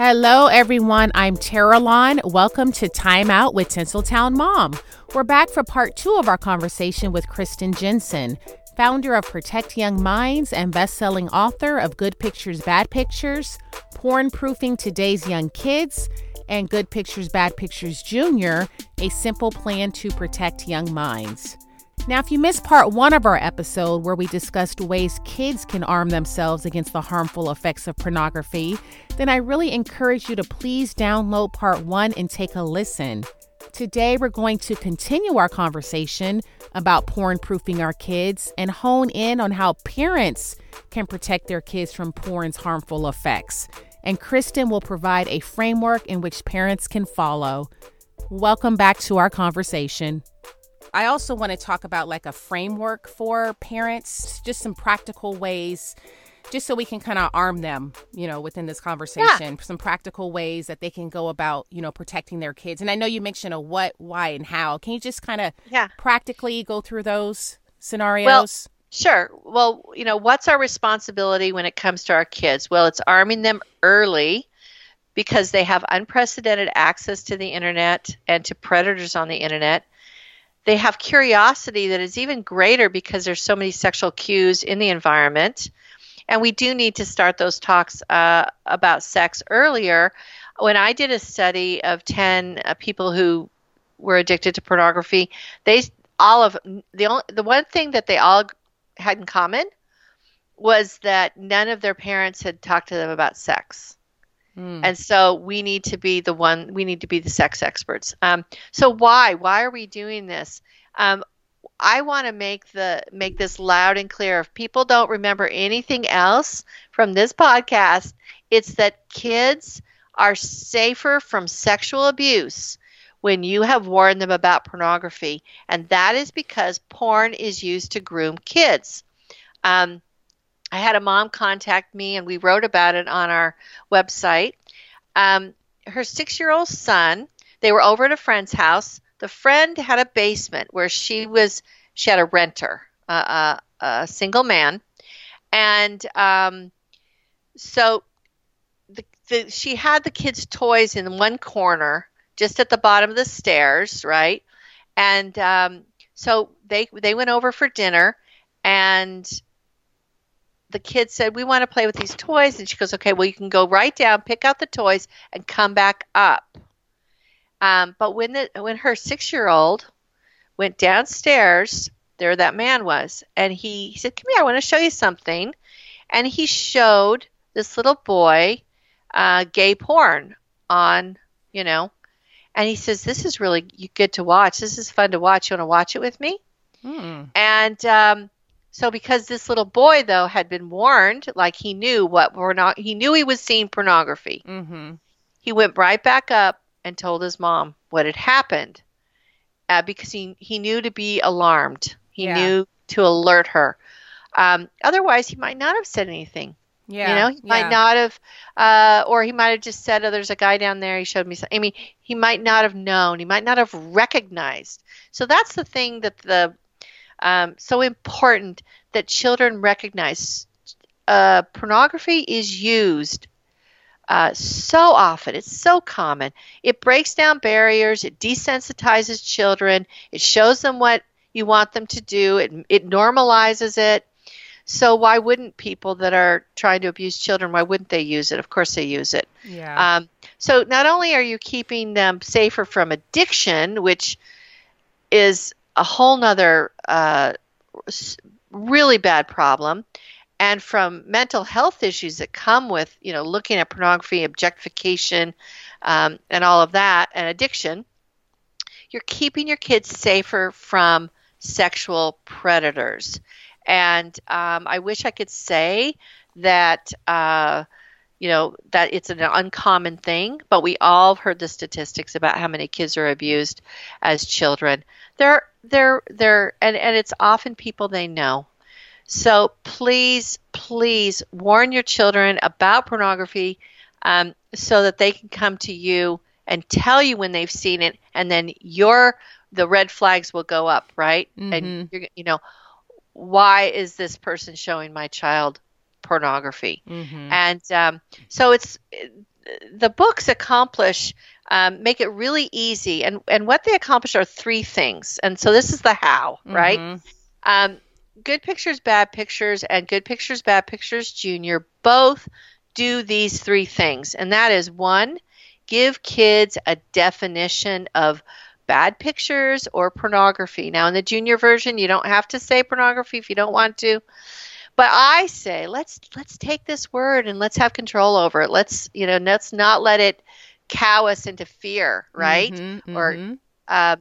Hello, everyone. I'm Terralon. Welcome to Time Out with Tinseltown Mom. We're back for part two of our conversation with Kristen Jenson, founder of Protect Young Minds and best-selling author of Good Pictures, Bad Pictures, Porn Proofing Today's Young Kids, and Good Pictures, Bad Pictures Junior, a simple plan to protect young minds. Now, if you missed part one of our episode where we discussed ways kids can arm themselves against the harmful effects of pornography, then I really encourage you to please download part one and take a listen. Today, we're going to continue our conversation about porn proofing our kids and hone in on how parents can protect their kids from porn's harmful effects. And Kristen will provide a framework in which parents can follow. Welcome back to our conversation. I also want to talk about like a framework for parents, just some practical ways, just so we can kind of arm them, you know, within this conversation, yeah. some practical ways that they can go about, you know, protecting their kids. And I know you mentioned a what, why, and how. Can you just kind of yeah. practically go through those scenarios? Well, Sure. Well, you know, what's our responsibility when it comes to our kids? Well, it's arming them early because they have unprecedented access to the internet and to predators on the internet they have curiosity that is even greater because there's so many sexual cues in the environment. And we do need to start those talks uh, about sex earlier. When I did a study of 10 uh, people who were addicted to pornography, they all of the only, the one thing that they all had in common was that none of their parents had talked to them about sex. Mm. And so we need to be the one, we need to be the sex experts. Um, so why? Why are we doing this? Um, I want to make the make this loud and clear. If people don't remember anything else from this podcast, it's that kids are safer from sexual abuse when you have warned them about pornography, and that is because porn is used to groom kids. Um, I had a mom contact me, and we wrote about it on our website. Um, her six year old son, they were over at a friend's house. The friend had a basement where she was, she had a renter, uh, a single man. And um, so the, the, she had the kids' toys in one corner, just at the bottom of the stairs, right? And um, so they they went over for dinner, and the kid said, We want to play with these toys. And she goes, Okay, well, you can go right down, pick out the toys, and come back up. Um, but when, the, when her six year old went downstairs, there that man was. And he, he said, Come here, I want to show you something. And he showed this little boy uh, gay porn on, you know, and he says, This is really good to watch. This is fun to watch. You want to watch it with me? Hmm. And um, so because this little boy though had been warned, like he knew what we're not, he knew he was seeing pornography. Mm-hmm. He went right back up and told his mom what had happened, uh, because he he knew to be alarmed. He yeah. knew to alert her. Um, otherwise, he might not have said anything. Yeah, you know, he yeah. might not have, uh, or he might have just said, "Oh, there's a guy down there. He showed me." Something. I mean, he might not have known. He might not have recognized. So that's the thing that the um, so important that children recognize uh, pornography is used uh, so often. It's so common. It breaks down barriers. It desensitizes children. It shows them what you want them to do. It, it normalizes it. So why wouldn't people that are trying to abuse children? Why wouldn't they use it? Of course they use it. Yeah. Um, so not only are you keeping them safer from addiction, which is a whole nother uh, really bad problem. And from mental health issues that come with you know looking at pornography objectification um, and all of that and addiction you're keeping your kids safer from sexual predators. And um, i wish i could say that uh, you know that it's an uncommon thing but we all heard the statistics about how many kids are abused as children. They're they're they're and, and it's often people they know so please please warn your children about pornography um, so that they can come to you and tell you when they've seen it and then your the red flags will go up right mm-hmm. and you're you know why is this person showing my child pornography. Mm-hmm. And um, so it's the books accomplish um, make it really easy, and and what they accomplish are three things. And so this is the how, right? Mhm. Um, good pictures, bad pictures, and good pictures, bad pictures junior both do these three things. And that is one, give kids a definition of bad pictures or pornography. Now, in the junior version, you don't have to say pornography if you don't want to. But I say let's let's take this word and let's have control over it. Let's you know let's not let it cow us into fear, right? Mhm, Or mhm. uh,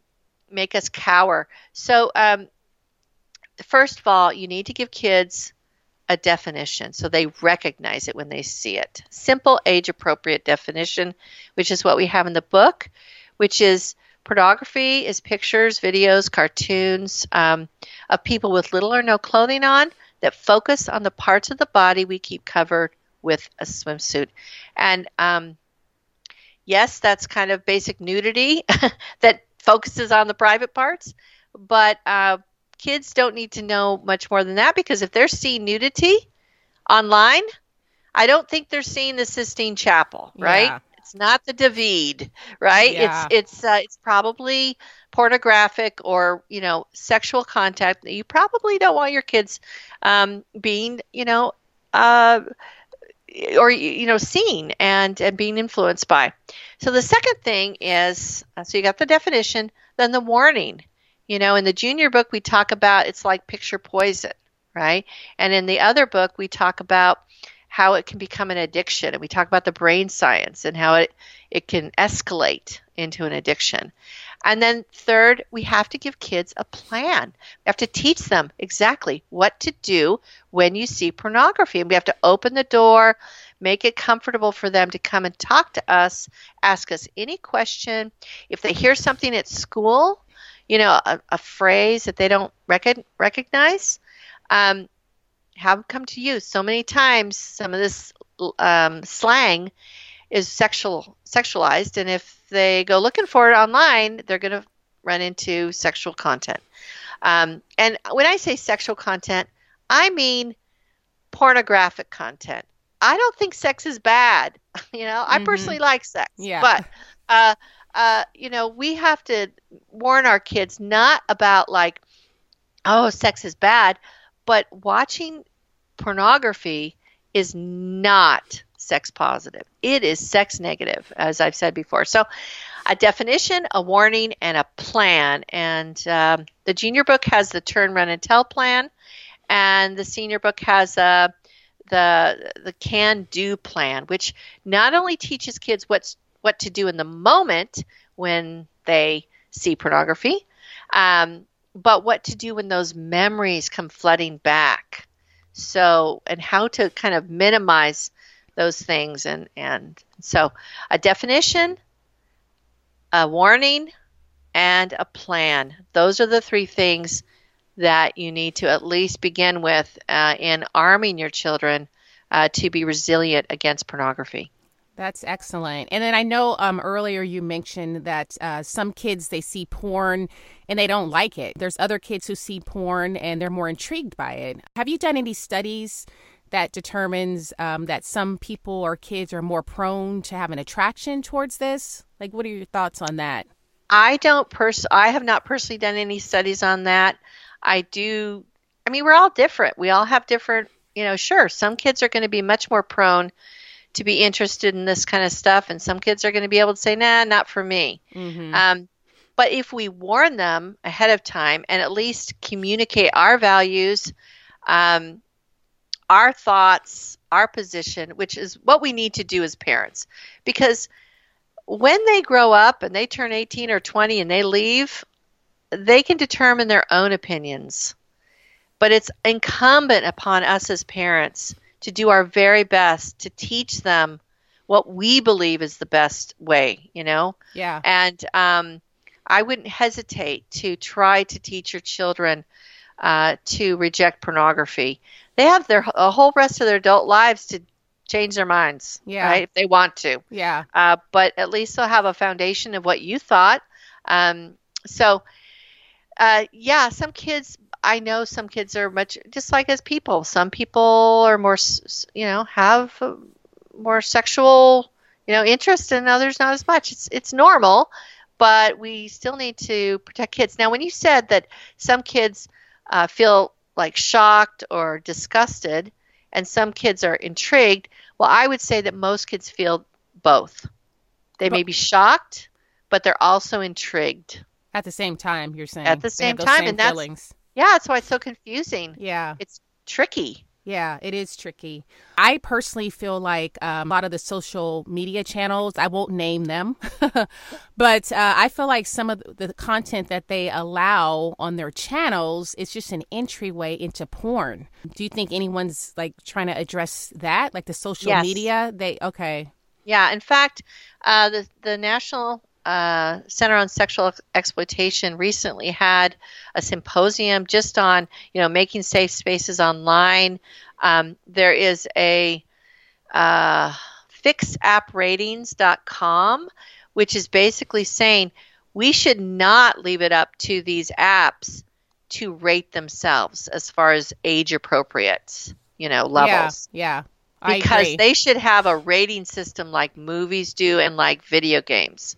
make us cower. So, um, first of all, you need to give kids a definition so they recognize it when they see it. Simple, age appropriate definition, which is what we have in the book, which is pornography is pictures, videos, cartoons um, of people with little or no clothing on that focus on the parts of the body we keep covered with a swimsuit. And um, yes, that's kind of basic nudity that focuses on the private parts, but uh, kids don't need to know much more than that because if they're seeing nudity online, I don't think they're seeing the Sistine Chapel, right? Yeah. It's not the David, right? Yeah. It's it's uh, it's probably pornographic or you know sexual contact that you probably don't want your kids um, being you know uh, or you know seen and and being influenced by. So the second thing is uh, so you got the definition, then the warning. You know, in the junior book we talk about it's like picture poison, right? And in the other book we talk about how it can become an addiction and we talk about the brain science and how it it can escalate into an addiction. And then third, we have to give kids a plan. We have to teach them exactly what to do when you see pornography. And we have to open the door, make it comfortable for them to come and talk to us, ask us any question. If they hear something at school, you know, a, a phrase that they don't recog- recognize, um, have them come to you. So many times, some of this um, slang is sexual sexualized, and if they go looking for it online, they're going to run into sexual content. Um, and when I say sexual content, I mean pornographic content. I don't think sex is bad. You know, I Mhm. personally like sex, Yeah. but uh, uh, you know, we have to warn our kids not about like, oh, sex is bad, but watching pornography is not sex positive. It is sex negative, as I've said before. So, a definition, a warning, and a plan. And um, the junior book has the turn, run, and tell plan, and the senior book has uh, the the can do plan, which not only teaches kids what's what to do in the moment when they see pornography, um, but what to do when those memories come flooding back. So, and how to kind of minimize those things, and and so a definition, a warning, and a plan. Those are the three things that you need to at least begin with uh, in arming your children uh, to be resilient against pornography. That's excellent. And then I know um, earlier you mentioned that uh, some kids they see porn and they don't like it. There's other kids who see porn and they're more intrigued by it. Have you done any studies that determines um, that some people or kids are more prone to have an attraction towards this? Like, what are your thoughts on that? I don't pers- I have not personally done any studies on that. I do I mean we're all different. We all have different, you know, sure, some kids are going to be much more prone to be interested in this kind of stuff and some kids are going to be able to say, "Nah, not for me." Mm-hmm. Um, but if we warn them ahead of time and at least communicate our values, um, our thoughts, our position, which is what we need to do as parents, because when they grow up and they turn 18 or 20 and they leave, they can determine their own opinions. But it's incumbent upon us as parents to do our very best to teach them what we believe is the best way, you know? yeah. And um, I wouldn't hesitate to try to teach your children uh, to reject pornography. They have their a whole rest of their adult lives to change their minds, Yeah. right? If they want to. Yeah. Uh, but at least they'll have a foundation of what you thought. Um, so, uh, yeah, some kids. I know some kids are much just like as people. Some people are more, you know, have more sexual you know, interest and others not as much. It's it's normal, but we still need to protect kids. Now, when you said that some kids uh, feel like shocked or disgusted, and some kids are intrigued, well, I would say that most kids feel both. They may be shocked, but they're also intrigued at the same time. You're saying at the same time, same and that's feelings. yeah, that's why it's so confusing. Yeah, it's tricky. Yeah, it is tricky. I personally feel like um, a lot of the social media channels, I won't name them, but uh, I feel like some of the content that they allow on their channels is just an entryway into porn. Do you think anyone's like trying to address that, like the social Yes. media? They okay. Yeah, in fact, uh, the the National uh, Center on Sexual Exploitation recently had a symposium just on you know making safe spaces online. Um, there is a uh, fixappratings.com, which is basically saying we should not leave it up to these apps to rate themselves as far as age appropriate, you know, levels Yeah, yeah. Because they should have a rating system like movies do and like video games.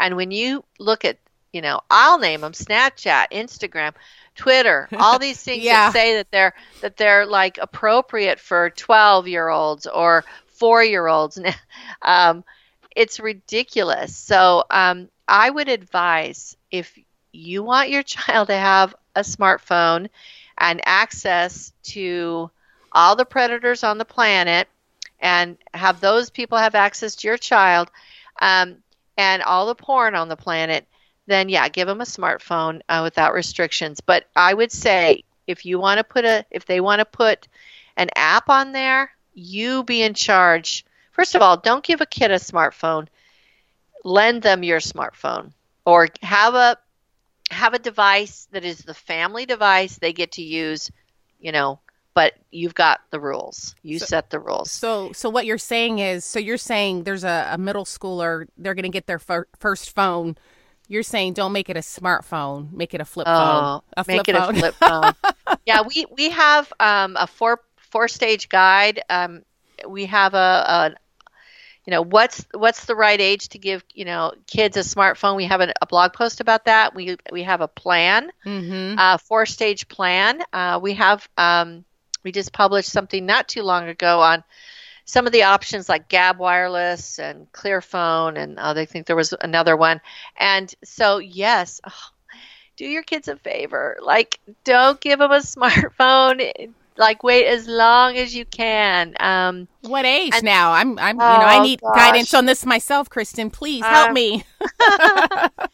And when you look at, you know, I'll name them Snapchat, Instagram, Twitter, all these things Yeah. that say that they're that they're like appropriate for 12-year-olds or 4-year-olds. um, it's ridiculous. So, um, I would advise if you want your child to have a smartphone and access to all the predators on the planet and have those people have access to your child um, and all the porn on the planet, then yeah, give them a smartphone uh, without restrictions. But I would say if you want to put a, if they want to put an app on there, you be in charge. First of all, don't give a kid a smartphone. Lend them your smartphone or have a have a device that is the family device they get to use, you know, but you've got the rules. You So- set the rules. So, so what you're saying is, so you're saying there's a, a middle schooler, they're going to get their fir- first phone. You're saying don't make it a smartphone, make it a flip phone. Oh, A flip make it phone. a flip phone. yeah, we we have um, a four four stage guide. Um, we have a, a you know what's what's the right age to give you know kids a smartphone. We have a, a blog post about that. We we have a plan, mm-hmm. a four stage plan. Uh, we have um, we just published something not too long ago on some of the options like Gabb Wireless and Clearphone, and uh, they think there was another one. And so, yes, oh, do your kids a favor. Like, don't give them a smartphone. Like, wait as long as you can. Um, What age and- now? I'm, I'm, you know, I Oh, need gosh. guidance on this myself, Kristen. Please help Uh, me.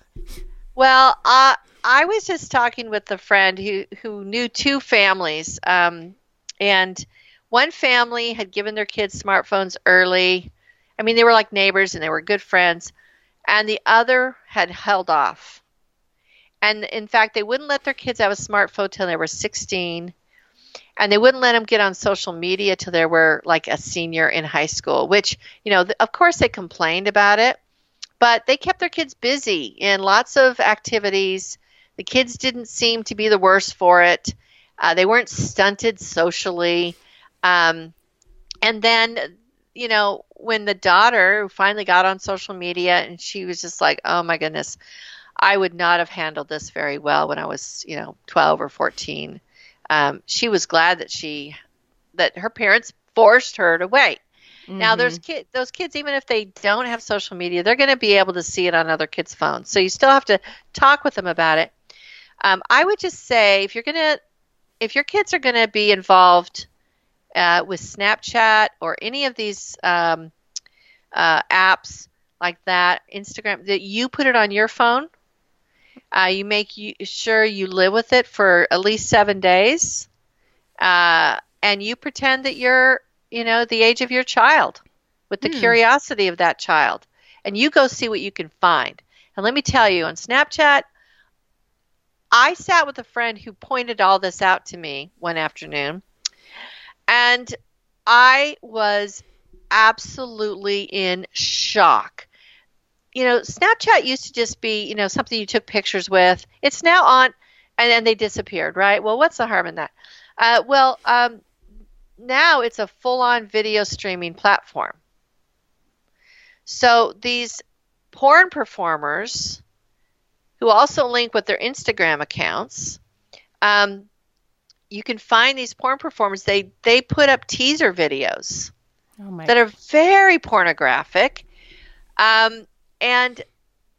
Well, uh, I was just talking with a friend who who knew two families, um, and one family had given their kids smartphones early. I mean, they were like neighbors and they were good friends, and the other had held off. And in fact, they wouldn't let their kids have a smartphone till they were 16, and they wouldn't let them get on social media till they were like a senior in high school. Which, you know, of course, they complained about it but they kept their kids busy in lots of activities. The kids didn't seem to be the worst for it. Uh, they weren't stunted socially. Um, and then, you know, when the daughter finally got on social media and she was just like, oh my goodness, I would not have handled this very well when I was, you know, 12 or 14. Um, she was glad that she, that her parents forced her to wait. Now Mm-hmm. there's kid those kids even if they don't have social media, they're going to be able to see it on other kids' phones. So you still have to talk with them about it. Um, I would just say if you're going to if your kids are going to be involved uh, with Snapchat or any of these um, uh, apps like that, Instagram, that you put it on your phone. Uh, you make you, sure you live with it for at least seven days, uh, and you pretend that you're you know, the age of your child with the Hmm. curiosity of that child. And you go see what you can find. And let me tell you, on Snapchat, I sat with a friend who pointed all this out to me one afternoon. And I was absolutely in shock. You know, Snapchat used to just be, you know, something you took pictures with. It's now on, and then they disappeared, right? Well, what's the harm in that? Uh, well, um, now it's a full on video streaming platform. So these porn performers who also link with their Instagram accounts. Um, you can find these porn performers. They they put up teaser videos Oh my. that are very pornographic, um, and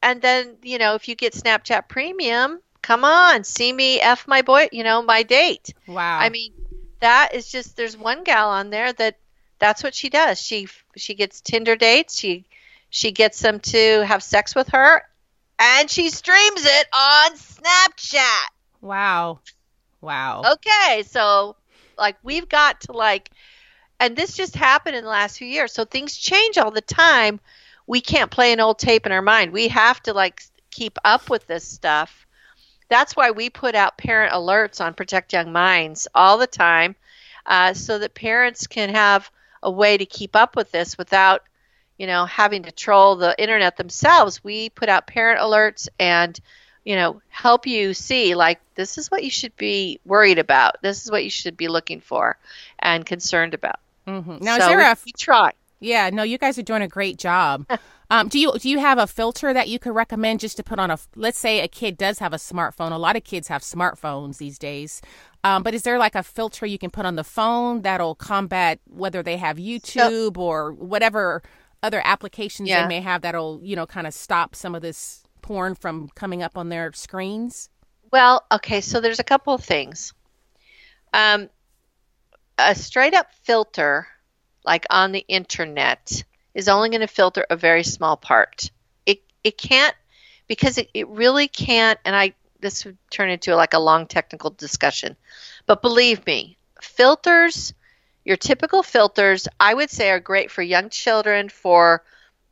and then you know if you get Snapchat Premium, come on, see me f my boy, you know my date. wow. I mean, that is just there's one gal on there that that's what she does. She she gets Tinder dates. She she gets them to have sex with her, and she streams it on Snapchat. wow. Wow. Okay, so like we've got to like, and this just happened in the last few years. So things change all the time. We can't play an old tape in our mind. We have to like keep up with this stuff. That's why we put out parent alerts on Protect Young Minds all the time, uh, so that parents can have a way to keep up with this without, you know, having to troll the internet themselves. We put out parent alerts and you know, help you see like this is what you should be worried about. This is what you should be looking for and concerned about. Mm-hmm. Now, so is there we, a? we try. Yeah. No, you guys are doing a great job. um, do you do you have a filter that you could recommend just to put on a? Let's say a kid does have a smartphone. A lot of kids have smartphones these days. Um, but is there like a filter you can put on the phone that'll combat whether they have YouTube or whatever other applications Yeah. they may have that'll you know kind of stop some of this porn from coming up on their screens? Well, okay, so there's a couple of things. Um, a straight up filter, like on the internet, is only going to filter a very small part. It it can't because it, it really can't. And I this would turn into like a long technical discussion, but believe me, filters, your typical filters, I would say are great for young children for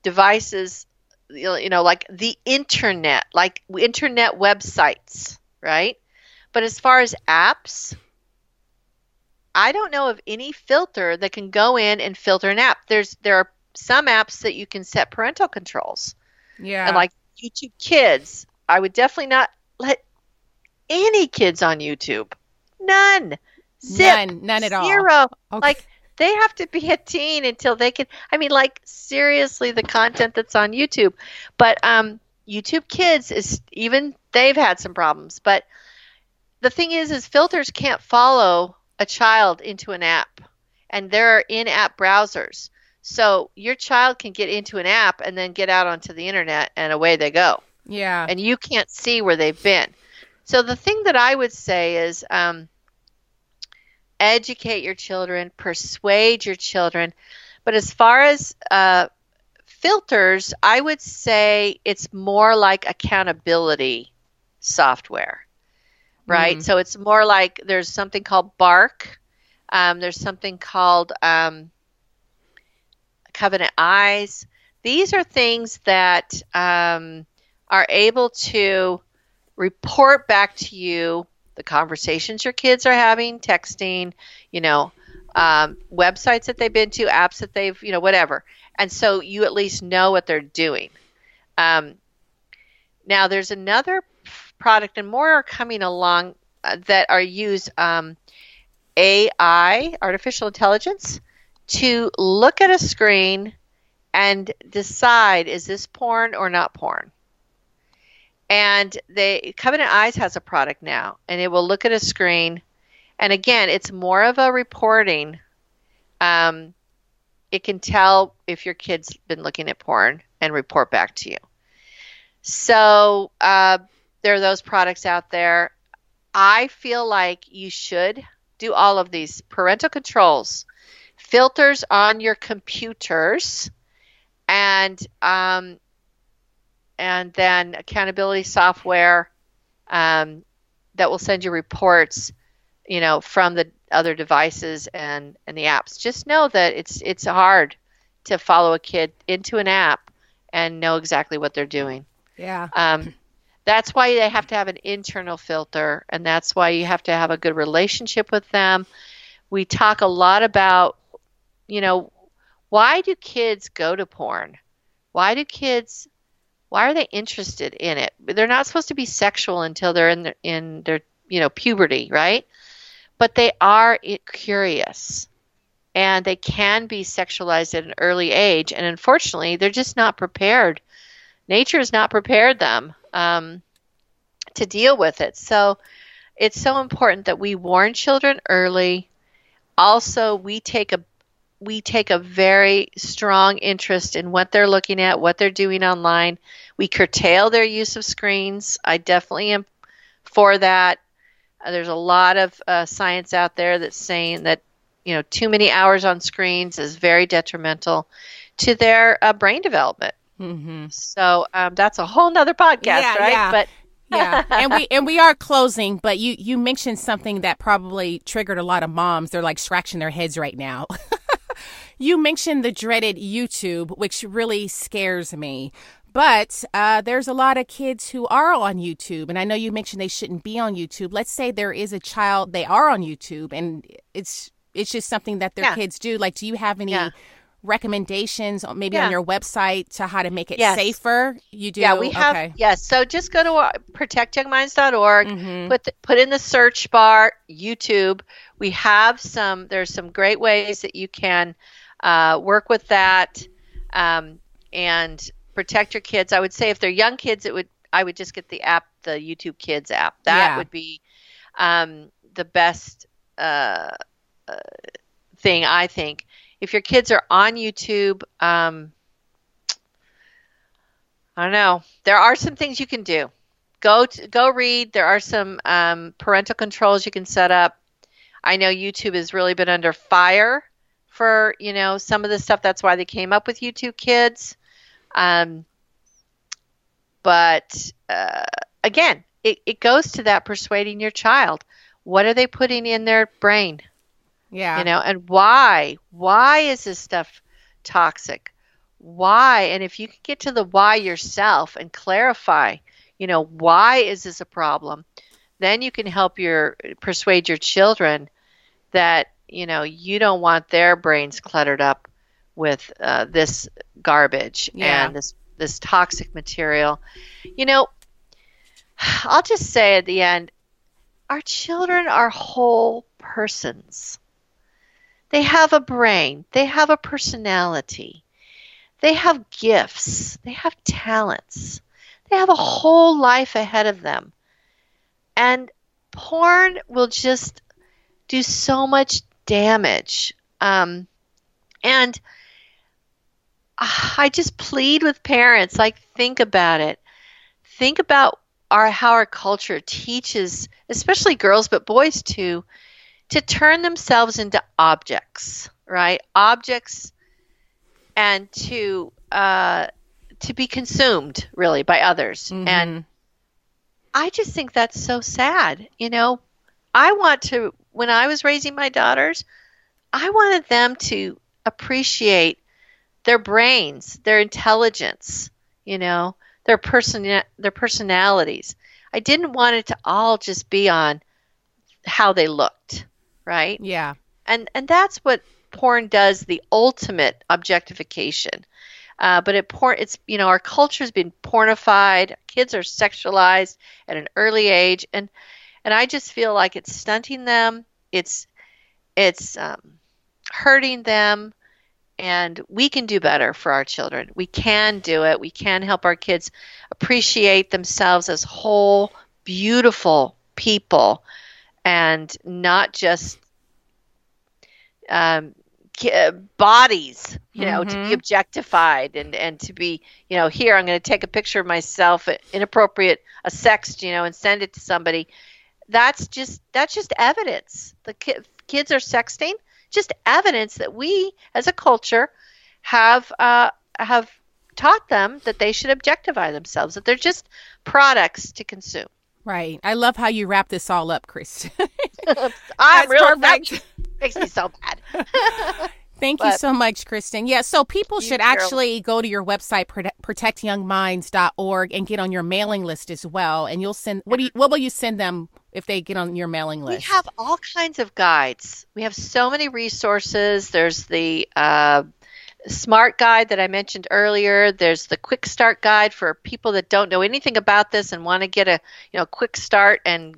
devices you know, like the internet, like internet websites, right? But as far as apps, I don't know of any filter that can go in and filter an app. There's there are some apps that you can set parental controls. Yeah. And like YouTube Kids, I would definitely not let any kids on YouTube. None. Zip. None. None at all. Zero. Okay. Like they have to be a teen until they can I mean like seriously the content that's on YouTube. But um YouTube Kids is even they've had some problems, but the thing is is filters can't follow a child into an app and there are in-app browsers. So your child can get into an app and then get out onto the internet and away they go. yeah. And you can't see where they've been. So the thing that I would say is um, educate your children, persuade your children. But as far as uh, filters, I would say it's more like accountability software, right? Mm. So it's more like there's something called Bark. Um, there's something called um, Covenant Eyes. These are things that um, are able to report back to you the conversations your kids are having, texting, you know, um, websites that they've been to, apps that they've, you know, whatever. And so you at least know what they're doing. Um, now, there's another product, and more are coming along uh, that are used um, AI, artificial intelligence, to look at a screen and decide is this porn or not porn. And they Covenant Eyes has a product now, and it will look at a screen, and again, it's more of a reporting. Um, it can tell if your kid's been looking at porn and report back to you. So uh, there are those products out there. I feel like you should do all of these parental controls, filters on your computers, and um, and then accountability software um, that will send you reports, you know, from the other devices and and the apps. Just know that it's it's hard to follow a kid into an app and know exactly what they're doing. Yeah. Um, that's why they have to have an internal filter, and that's why you have to have a good relationship with them. We talk a lot about, you know, why do kids go to porn? Why do kids? Why are they interested in it? They're not supposed to be sexual until they're in their, in their you know puberty, right? But they are curious. and they can be sexualized at an early age. And unfortunately, they're just not prepared. Nature has not prepared them um, to deal with it. So it's so important that we warn children early. Also, we take a we take a very strong interest in what they're looking at, what they're doing online. We curtail their use of screens. I definitely am for that. Uh, there's a lot of uh, science out there that's saying that you know too many hours on screens is very detrimental to their uh, brain development. Mm-hmm. So um, that's a whole nother podcast, yeah, right? Yeah. But yeah, and we and we are closing, but you you mentioned something that probably triggered a lot of moms. They're like scratching their heads right now. you mentioned the dreaded YouTube, which really scares me. But uh, there's a lot of kids who are on YouTube, and I know you mentioned they shouldn't be on YouTube. Let's say there is a child they are on YouTube, and it's it's just something that their yeah. kids do. Like, do you have any yeah. recommendations, maybe yeah. on your website, to how to make it yes. safer? You do. Yeah, we have. Okay. Yes. So just go to protectyoungminds.org. Mm-hmm. Put the, put in the search bar YouTube. We have some. There's some great ways that you can uh, work with that. Um, and protect your kids. I would say if they're young kids, it would I would just get the app, the YouTube Kids app. That yeah. would be um, the best uh, uh, thing I think. If your kids are on YouTube, um, I don't know. There are some things you can do. Go to, go read. There are some um, parental controls you can set up. I know YouTube has really been under fire for you know some of the stuff. That's why they came up with YouTube Kids. Um, but uh, again, it, it goes to that persuading your child. What are they putting in their brain? Yeah. You know, and why? Why is this stuff toxic? Why? And if you can get to the why yourself and clarify, you know, why is this a problem? Then you can help your persuade your children that, you know, you don't want their brains cluttered up with uh, this garbage yeah. and this this toxic material. You know, I'll just say at the end, our children are whole persons. They have a brain. They have a personality. They have gifts. They have talents. They have a whole life ahead of them. And porn will just do so much damage. Um, and I just plead with parents like think about it. Think about our how our culture teaches especially girls but boys too to turn themselves into objects, right? Objects and to uh, to be consumed really by others. Mm-hmm. And I just think that's so sad. You know, I want to when I was raising my daughters, I wanted them to appreciate their brains, their intelligence, you know, their person their personalities. I didn't want it to all just be on how they looked, right? Yeah. And and that's what porn does the ultimate objectification. Uh, but it porn it's you know our culture's been pornified. Kids are sexualized at an early age, and and I just feel like it's stunting them. It's it's um, hurting them and we can do better for our children. We can do it. We can help our kids appreciate themselves as whole, beautiful people and not just um, bodies, you know, mm-hmm. to be mm-hmm. objectified and, and to be, you know, here I'm going to take a picture of myself, inappropriate, a sext, you know, and send it to somebody. That's just that's just evidence. The ki- kids are sexting just evidence that we as a culture have uh, have taught them that they should objectify themselves, that they're just products to consume. Right. I love how you wrap this all up, Kristen. I'm really perfect. makes me so bad. Thank but, you so much, Kristen. Yeah, so people should actually go to your website, protectyoungminds.org, and get on your mailing list as well. And you'll send what do you, what will you send them if they get on your mailing list? We have all kinds of guides. We have so many resources. There's the uh, smart guide that I mentioned earlier. There's the quick start guide for people that don't know anything about this and want to get a you know quick start and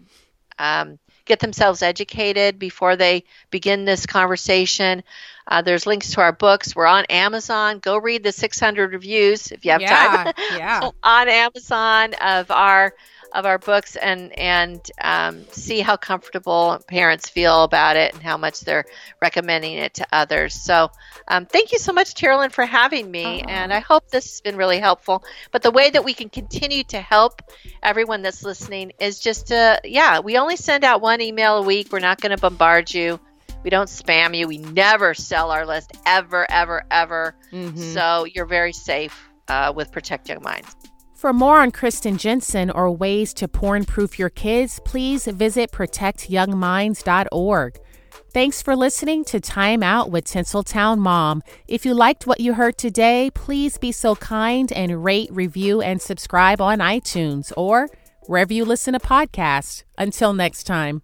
um, get themselves educated before they begin this conversation. Uh, there's links to our books. We're on Amazon. Go read the 600 reviews if you have Yeah, time yeah. on Amazon of our of our books and and um, see how comfortable parents feel about it and how much they're recommending it to others. So um, thank you so much, Carolyn, for having me, Uh-huh. and I hope this has been really helpful. But the way that we can continue to help everyone that's listening is just to yeah, we only send out one email a week. We're not going to bombard you. We don't spam you. We never sell our list ever, ever, ever. Mhm. So you're very safe uh, with Protect Young Minds. For more on Kristen Jenson or ways to porn proof your kids, please visit protectyoungminds.org. Thanks for listening to Time Out with Tinseltown Mom. If you liked what you heard today, please be so kind and rate, review, and subscribe on iTunes or wherever you listen to podcasts. Until next time.